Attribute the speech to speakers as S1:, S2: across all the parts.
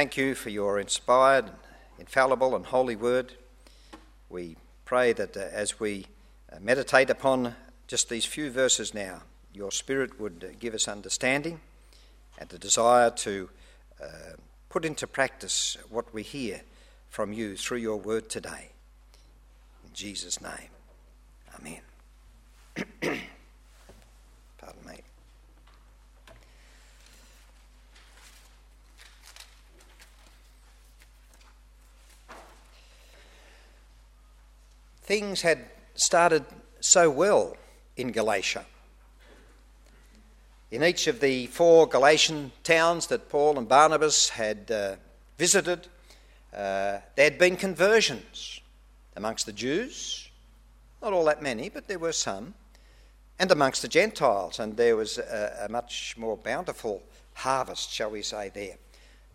S1: Thank you for your inspired, infallible, and holy word. We pray that uh, as we uh, meditate upon just these few verses now, your Spirit would uh, give us understanding and the desire to uh, put into practice what we hear from you through your word today. In Jesus' name, Amen. Pardon me. Things had started so well in Galatia. In each of the four Galatian towns that Paul and Barnabas had uh, visited, uh, there had been conversions amongst the Jews, not all that many, but there were some, and amongst the Gentiles, and there was a, a much more bountiful harvest, shall we say, there.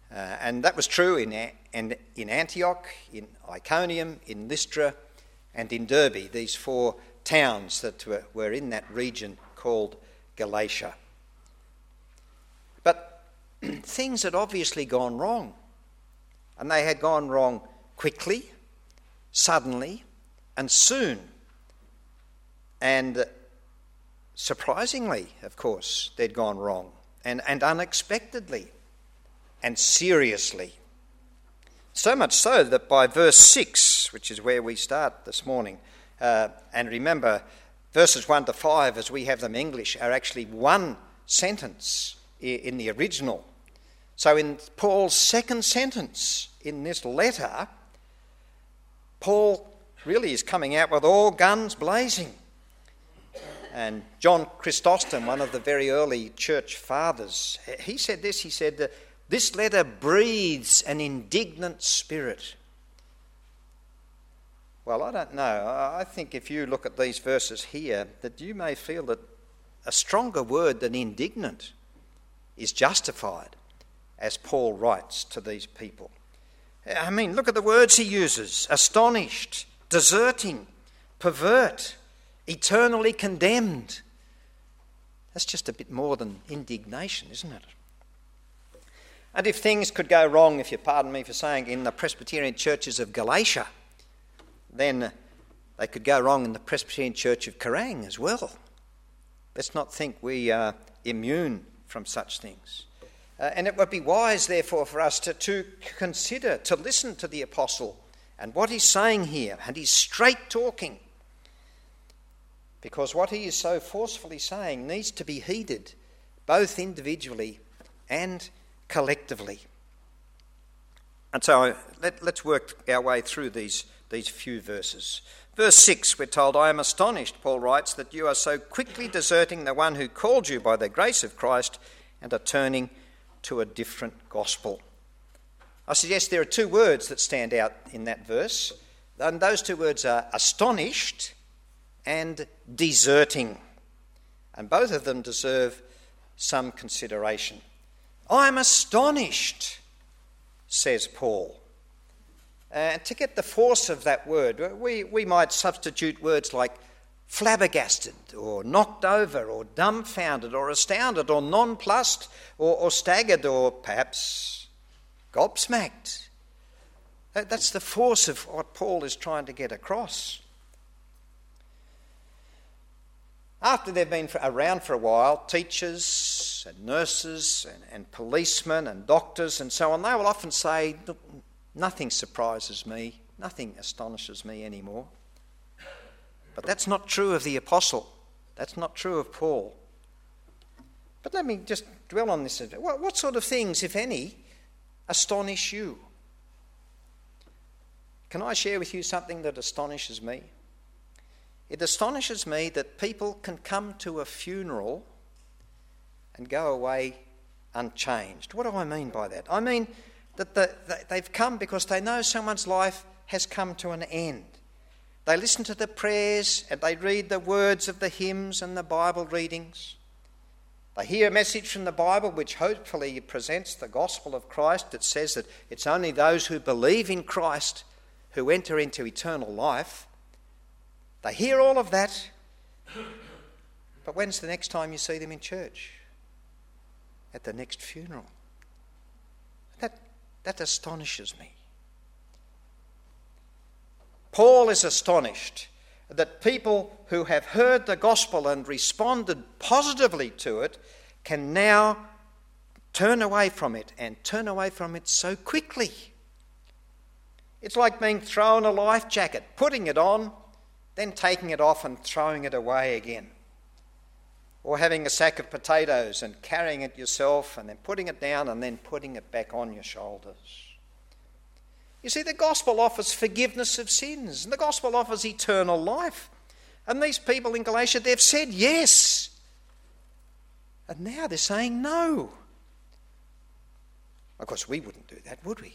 S1: Uh, and that was true in, in, in Antioch, in Iconium, in Lystra, and in Derbe, these four towns that were, in that region called Galatia. But things had obviously gone wrong. And they had gone wrong quickly, suddenly, and soon. And uh, surprisingly, of course, they'd gone wrong, and, and unexpectedly, and seriously. So much so that by verse 6, which is where we start this morning, uh, and remember, verses 1 to 5, as we have them in English, are actually one sentence in the original. So, in Paul's second sentence in this letter, Paul really is coming out with all guns blazing. And John Chrysostom, one of the very early church fathers, he said this he said, this letter breathes an indignant spirit. Well, I don't know. I think if you look at these verses here, that you may feel that a stronger word than indignant is justified as Paul writes to these people. I mean, look at the words he uses astonished, deserting, pervert, eternally condemned. That's just a bit more than indignation, isn't it? And if things could go wrong, if you pardon me for saying, in the Presbyterian churches of Galatia, then they could go wrong in the Presbyterian Church of Kerang as well. Let's not think we are immune from such things. Uh, and it would be wise, therefore, for us to, to consider, to listen to the apostle and what he's saying here. And he's straight talking. Because what he is so forcefully saying needs to be heeded, both individually and collectively. And so let, us work our way through these, these few verses. Verse 6, we're told, I am astonished, Paul writes, that you are so quickly deserting the one who called you by the grace of Christ and are turning to a different gospel. I suggest there are two words that stand out in that verse, and those two words are astonished and deserting. And both of them deserve some consideration. I'm astonished, says Paul. And to get the force of that word, we, we might substitute words like flabbergasted or knocked over or dumbfounded or astounded or nonplussed or, or staggered or perhaps gobsmacked. Uh, that's the force of what Paul is trying to get across. After they've been around for a while, teachers and nurses and, and policemen and doctors and so on, they will often say, Nothing surprises me, nothing astonishes me anymore. But that's not true of the apostle, that's not true of Paul. But let me just dwell on this. A bit. What, what sort of things, if any, astonish you? Can I share with you something that astonishes me? It astonishes me that people can come to a funeral and go away unchanged. What do I mean by that? I mean that the, they've come because they know someone's life has come to an end. They listen to the prayers and they read the words of the hymns and the Bible readings. They hear a message from the Bible which hopefully presents the gospel of Christ that says that it's only those who believe in Christ who enter into eternal life. They hear all of that, but when's the next time you see them in church? At the next funeral. That astonishes me. Paul is astonished that people who have heard the gospel and responded positively to it can now turn away from it and turn away from it so quickly. It's like being thrown a life jacket, putting it on, then taking it off and throwing it away again. Or having a sack of potatoes and carrying it yourself and then putting it down and then putting it back on your shoulders. You see, the gospel offers forgiveness of sins, and the gospel offers eternal life. And these people in Galatia, they've said yes. And now they're saying no. Of course, we wouldn't do that, would we?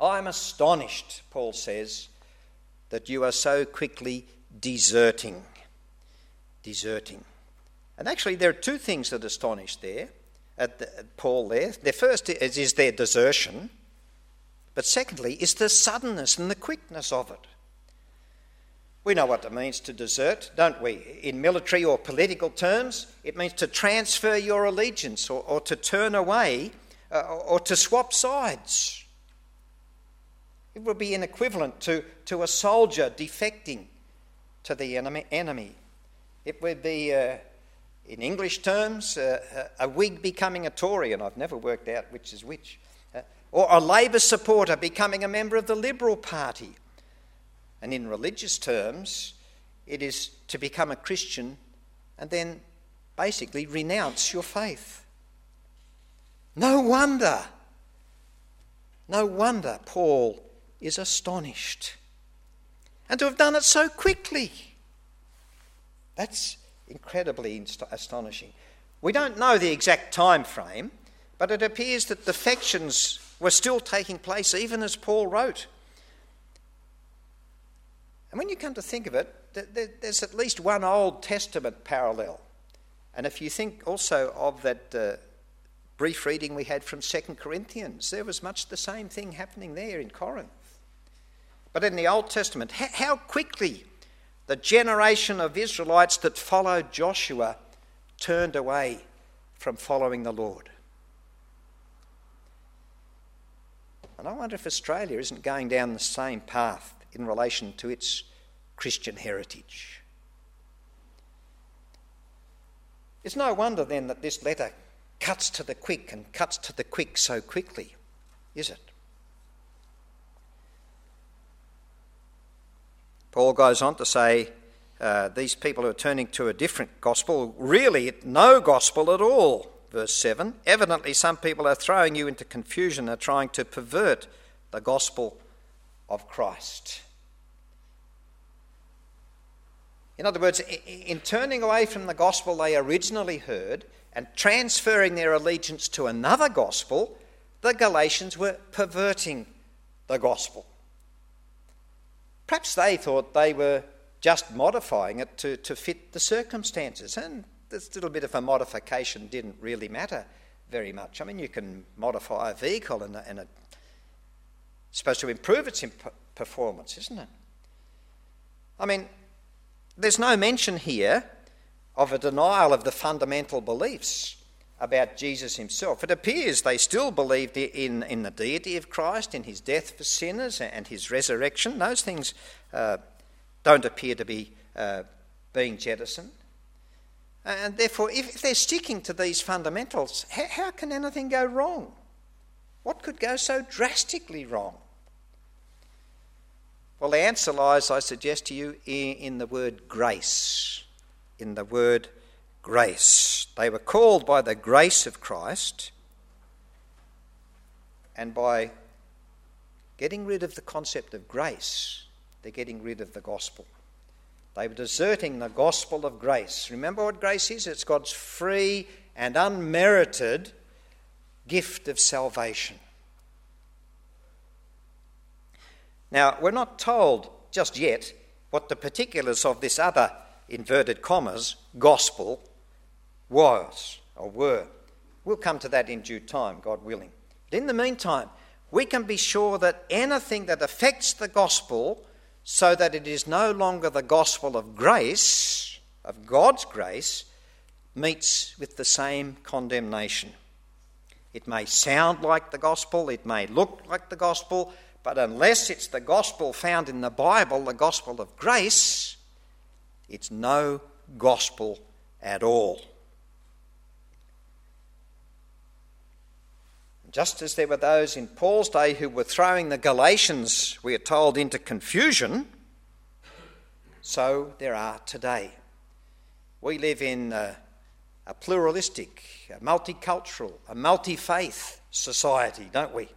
S1: I'm astonished, Paul says, that you are so quickly deserting. Deserting. And actually, there are two things that astonish there at, the, at Paul there. The first is, is their desertion, but secondly is the suddenness and the quickness of it. We know what it means to desert, don't we? In military or political terms, it means to transfer your allegiance or, or to turn away uh, or to swap sides. It would be an equivalent to, to a soldier defecting to the enemy. It would be uh, in English terms, uh, a Whig becoming a Tory, and I've never worked out which is which, uh, or a Labor supporter becoming a member of the Liberal Party. And in religious terms, it is to become a Christian and then basically renounce your faith. No wonder, no wonder Paul is astonished. And to have done it so quickly. That's incredibly astonishing. We don't know the exact time frame, but it appears that defections were still taking place even as Paul wrote. And when you come to think of it, there's at least one Old Testament parallel. And if you think also of that uh, brief reading we had from 2 Corinthians, there was much the same thing happening there in Corinth. But in the Old Testament, how quickly the generation of Israelites that followed Joshua turned away from following the Lord. And I wonder if Australia isn't going down the same path in relation to its Christian heritage. It's no wonder then that this letter cuts to the quick and cuts to the quick so quickly, is it? Paul goes on to say uh, these people are turning to a different gospel, really no gospel at all. Verse 7 Evidently, some people are throwing you into confusion, are trying to pervert the gospel of Christ. In other words, in turning away from the gospel they originally heard and transferring their allegiance to another gospel, the Galatians were perverting the gospel. Perhaps they thought they were just modifying it to, to fit the circumstances, and this little bit of a modification didn't really matter very much. I mean, you can modify a vehicle and, and it's supposed to improve its imp- performance, isn't it? I mean, there's no mention here of a denial of the fundamental beliefs about Jesus himself. It appears they still believed in, in the deity of Christ, in his death for sinners, and his resurrection. Those things uh, don't appear to be uh, being jettisoned. And therefore, if, they're sticking to these fundamentals, how, how can anything go wrong? What could go so drastically wrong? Well, the answer lies, I suggest to you, in, in the word grace. In the word grace. They were called by the grace of Christ, and by getting rid of the concept of grace, they're getting rid of the gospel. They were deserting the gospel of grace. Remember what grace is? It's God's free and unmerited gift of salvation. Now, we're not told just yet what the particulars of this other inverted commas gospel was or were. We'll come to that in due time, God willing. But in the meantime, we can be sure that anything that affects the gospel so that it is no longer the gospel of grace, of God's grace, meets with the same condemnation. It may sound like the gospel, it may look like the gospel, but unless it's the gospel found in the Bible, the gospel of grace, it's no gospel at all. Just as there were those in Paul's day who were throwing the Galatians, we are told, into confusion, so there are today. We live in a, a pluralistic, a multicultural, a multi faith society, don't we?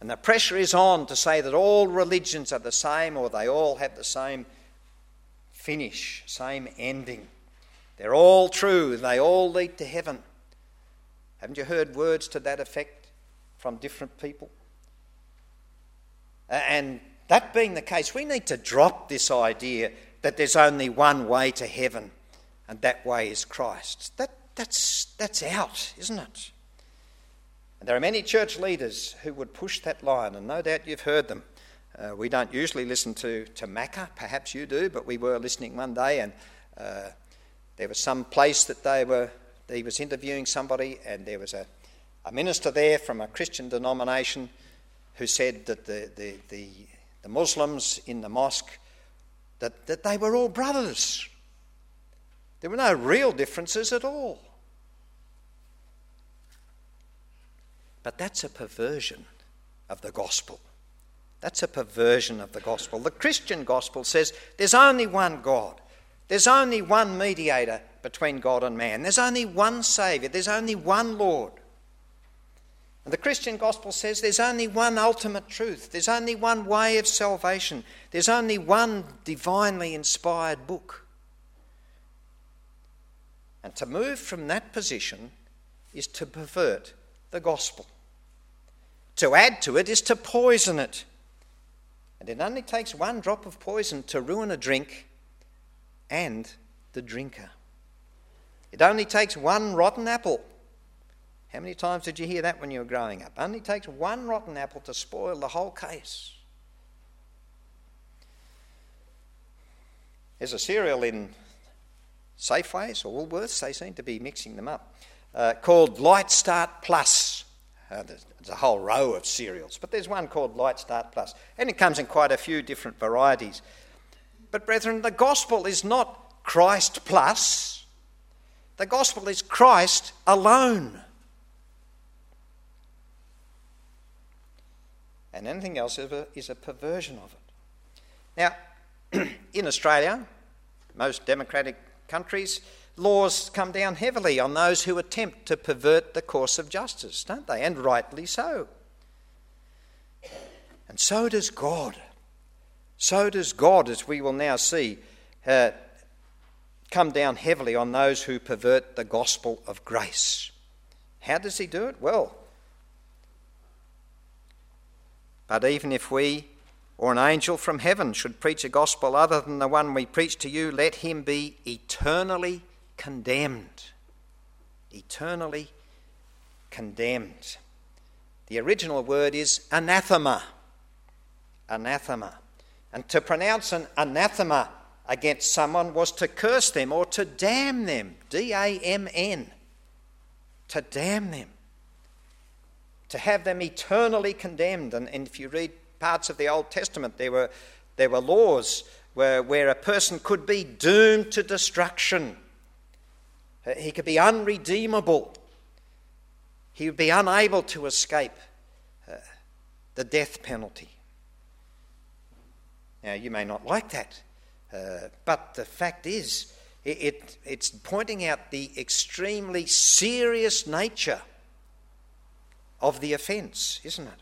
S1: And the pressure is on to say that all religions are the same or they all have the same finish, same ending. They're all true, they all lead to heaven. Haven't you heard words to that effect from different people? And that being the case, we need to drop this idea that there's only one way to heaven, and that way is Christ. That, that's, that's out, isn't it? And there are many church leaders who would push that line, and no doubt you've heard them. Uh, we don't usually listen to, to Macca, perhaps you do, but we were listening one day, and uh, there was some place that they were he was interviewing somebody, and there was a, a minister there from a Christian denomination who said that the, the, the, the Muslims in the mosque, that, that they were all brothers. There were no real differences at all. But that's a perversion of the gospel. That's a perversion of the gospel. The Christian gospel says there's only one God, there's only one mediator between God and man. There's only one Saviour, there's only one Lord. And the Christian gospel says there's only one ultimate truth, there's only one way of salvation, there's only one divinely inspired book. And to move from that position is to pervert the gospel. To add to it is to poison it. And it only takes one drop of poison to ruin a drink and the drinker. It only takes one rotten apple. How many times did you hear that when you were growing up? Only takes one rotten apple to spoil the whole case. There's a cereal in Safeways or Woolworths, they seem to be mixing them up, uh, called Light Start Plus. Uh, there's, there's a whole row of cereals, but there's one called Light Start Plus, and it comes in quite a few different varieties. But, brethren, the gospel is not Christ plus, the gospel is Christ alone. And anything else is a, perversion of it. Now, in Australia, most democratic countries, laws come down heavily on those who attempt to pervert the course of justice, don't they? And rightly so. And so does God. So does God, as we will now see. Uh, come down heavily on those who pervert the gospel of grace. How does he do it? Well, but even if we or an angel from heaven should preach a gospel other than the one we preach to you, let him be eternally condemned. Eternally condemned. The original word is anathema. Anathema. And to pronounce an anathema against someone was to curse them or to damn them. D A M N. To damn them. To have them eternally condemned. And, and, if you read parts of the Old Testament, there were, there were laws where, where a person could be doomed to destruction. He could be unredeemable. He would be unable to escape uh, the death penalty. Now, you may not like that. Uh, but the fact is, it, it, it's pointing out the extremely serious nature of the offence, isn't it?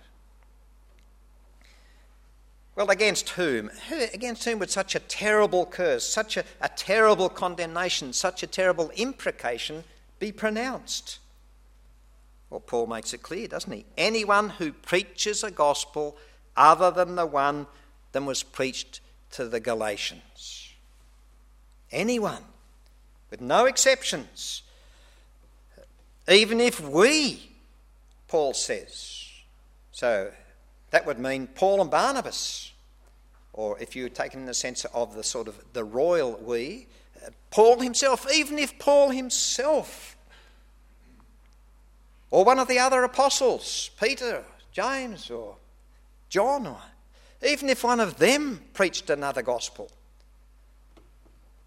S1: Well, against whom? Against whom would such a terrible curse, such a, a terrible condemnation, such a terrible imprecation be pronounced? Well, Paul makes it clear, doesn't he? Anyone who preaches a gospel other than the one that was preached to the Galatians. Anyone, with no exceptions. Even if we, Paul says. So that would mean Paul and Barnabas. Or if you take it in the sense of the sort of the royal we, Paul himself, even if Paul himself or one of the other apostles, Peter, James, or John, or even if one of them preached another gospel,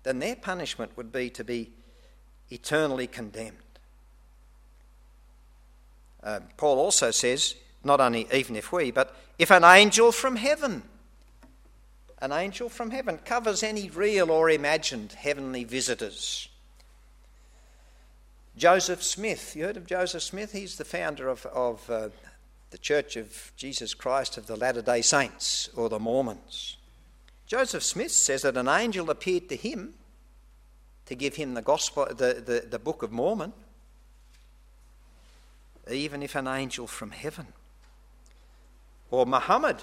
S1: then their punishment would be to be eternally condemned. Uh, Paul also says, not only even if we, but if an angel from heaven, an angel from heaven covers any real or imagined heavenly visitors. Joseph Smith, you heard of Joseph Smith? He's the founder of, of uh, the Church of Jesus Christ of the Latter day Saints, or the Mormons. Joseph Smith says that an angel appeared to him to give him the gospel, the, the, the Book of Mormon even if an angel from heaven. Or Muhammad.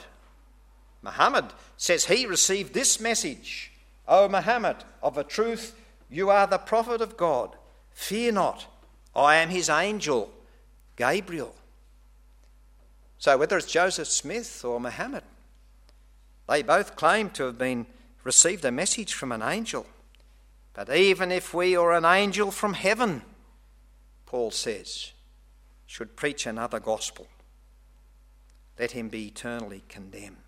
S1: Muhammad says he received this message O Muhammad, of a truth, you are the prophet of God. Fear not, I am his angel, Gabriel. So, whether it's Joseph Smith or Muhammad, they both claim to have been received a message from an angel. But even if we or an angel from heaven, Paul says, should preach another gospel, let him be eternally condemned.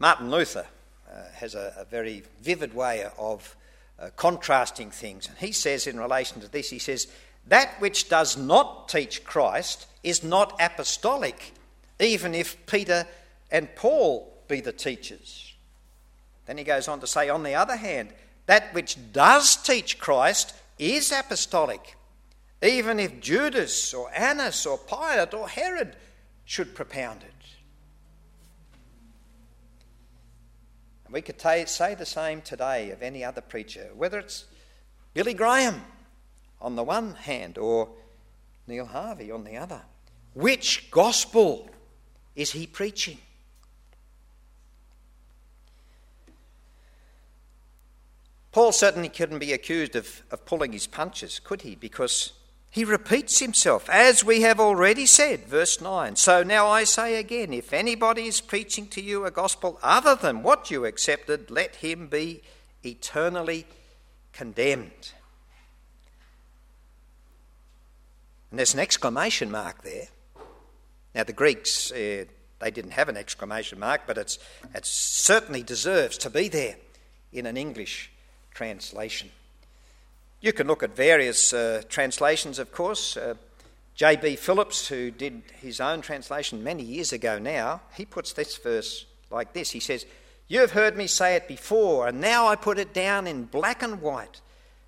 S1: Martin Luther uh, has a, a, very vivid way of uh, contrasting things. And he says, in relation to this, he says, That which does not teach Christ is not apostolic, even if Peter and Paul be the teachers. Then he goes on to say, on the other hand, that which does teach Christ is apostolic, even if Judas or Annas or Pilate or Herod should propound it. And we could t- say the same today of any other preacher, whether it's Billy Graham on the one hand or Neil Harvey on the other. Which gospel is he preaching? Paul certainly couldn't be accused of, of pulling his punches, could he? Because he repeats himself, as we have already said, verse 9. So now I say again if anybody is preaching to you a gospel other than what you accepted, let him be eternally condemned. And there's an exclamation mark there. Now, the Greeks, uh, they didn't have an exclamation mark, but it's, it certainly deserves to be there in an English translation. You can look at various uh, translations, of course. Uh, J.B. Phillips, who did his own translation many years ago now, he puts this verse like this He says, You have heard me say it before, and now I put it down in black and white.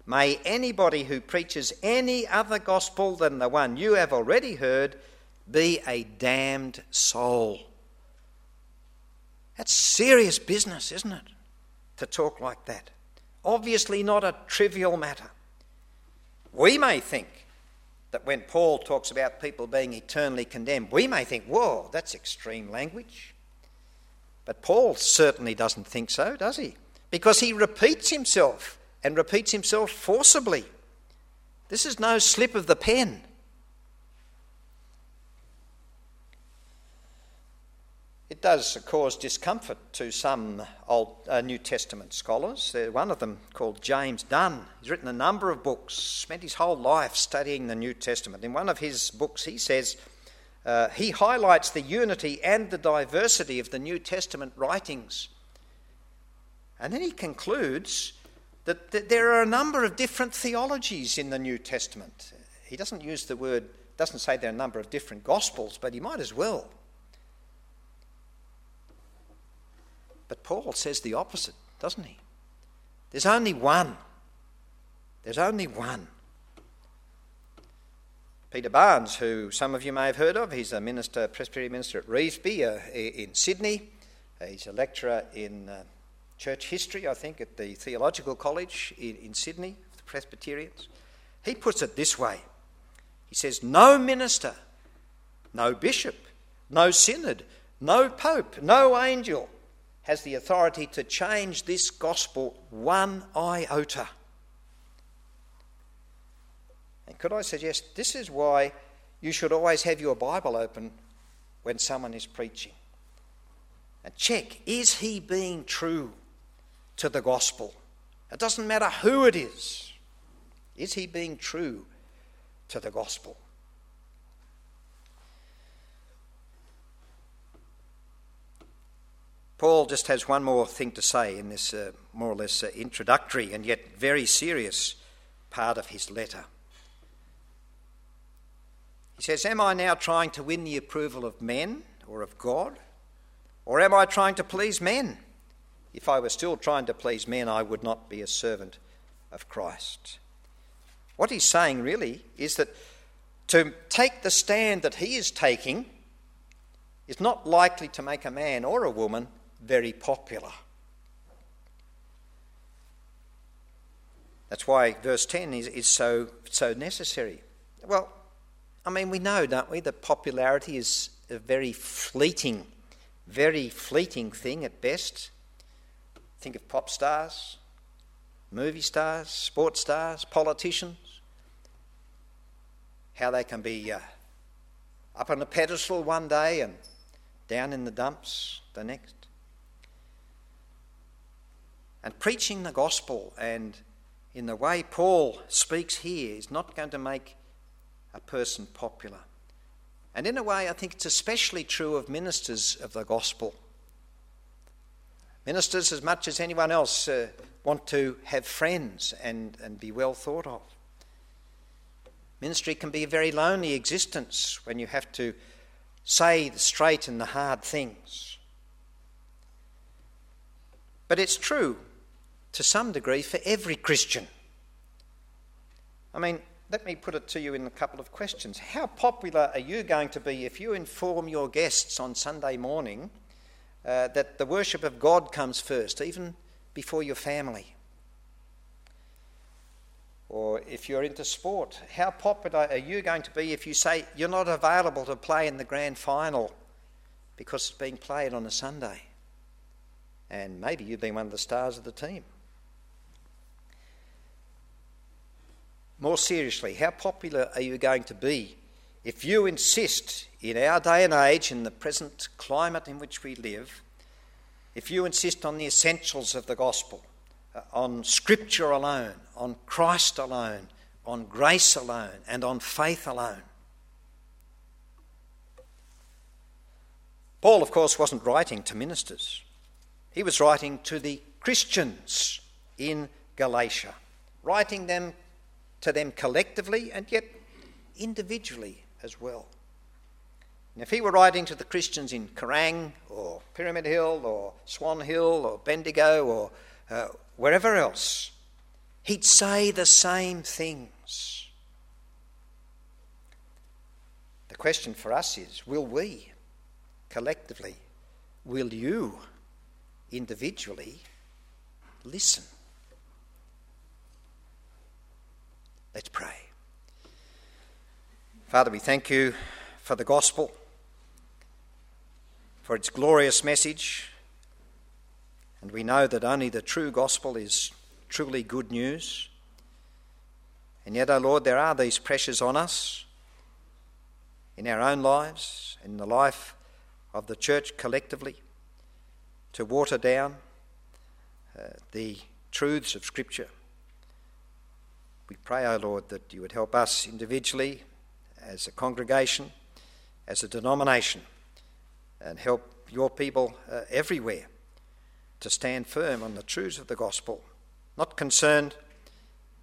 S1: May anybody who preaches any other gospel than the one you have already heard be a damned soul. That's serious business, isn't it? To talk like that. Obviously, not a trivial matter. We may think that when Paul talks about people being eternally condemned, we may think, whoa, that's extreme language. But Paul certainly doesn't think so, does he? Because he repeats himself and repeats himself forcibly. This is no slip of the pen. It does cause discomfort to some Old uh, New Testament scholars. One of them, called James Dunn, he's written a number of books, spent his whole life studying the New Testament. In one of his books, he says uh, he highlights the unity and the diversity of the New Testament writings. And then he concludes that, that there are a number of different theologies in the New Testament. He doesn't use the word, doesn't say there are a number of different gospels, but he might as well. But Paul says the opposite, doesn't he? There's only one. There's only one. Peter Barnes, who some of you may have heard of, he's a minister, Presbyterian minister at Revesby uh, in Sydney. Uh, he's a lecturer in uh, church history, I think, at the Theological College in, in Sydney, the Presbyterians. He puts it this way He says, No minister, no bishop, no synod, no pope, no angel has the authority to change this gospel one iota. And could I suggest this is why you should always have your Bible open when someone is preaching? And check is he being true to the gospel? It doesn't matter who it is. Is he being true to the gospel. Paul just has one more thing to say in this uh, more or less uh, introductory and yet very serious part of his letter. He says, Am I now trying to win the approval of men or of God? Or am I trying to please men? If I were still trying to please men, I would not be a servant of Christ. What he's saying really is that to take the stand that he is taking is not likely to make a man or a woman very popular. That's why verse 10 is, is so, so necessary. Well, I mean, we know, don't we, that popularity is a very fleeting, very fleeting thing at best. Think of pop stars, movie stars, sports stars, politicians, how they can be uh, up on a pedestal one day and down in the dumps the next. And preaching the gospel and in the way Paul speaks here is not going to make a person popular. And in a way, I think it's especially true of ministers of the gospel. Ministers, as much as anyone else, uh, want to have friends and, and be well thought of. Ministry can be a very lonely existence when you have to say the straight and the hard things. But it's true to some degree for every Christian. I mean, let me put it to you in a couple of questions. How popular are you going to be if you inform your guests on Sunday morning uh, that the worship of God comes first, even before your family? Or if you're into sport, how popular are you going to be if you say you're not available to play in the grand final because it's being played on a Sunday? And maybe you've been one of the stars of the team. more seriously, how popular are you going to be if you insist in our day and age, in the present climate in which we live, if you insist on the essentials of the gospel, uh, on Scripture alone, on Christ alone, on grace alone, and on faith alone? Paul, of course, wasn't writing to ministers. He was writing to the Christians in Galatia, writing them to them collectively and yet individually as well. And if he were writing to the Christians in Kerang or Pyramid Hill or Swan Hill or Bendigo or uh, wherever else, he'd say the same things. The question for us is will we collectively, will you individually listen? Let's pray. Father, we thank you for the gospel, for its glorious message, and we know that only the true gospel is truly good news. And yet, O oh Lord, there are these pressures on us in our own lives, in the life of the church collectively, to water down uh, the truths of Scripture. We pray, O Lord, that you would help us individually, as a congregation, as a denomination, and help your people uh, everywhere to stand firm on the truths of the gospel, not concerned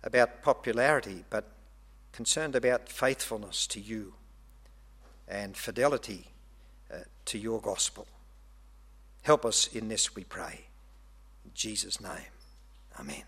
S1: about popularity, but concerned about faithfulness to you and fidelity uh, to your gospel. Help us in this, we pray. In Jesus' name, amen.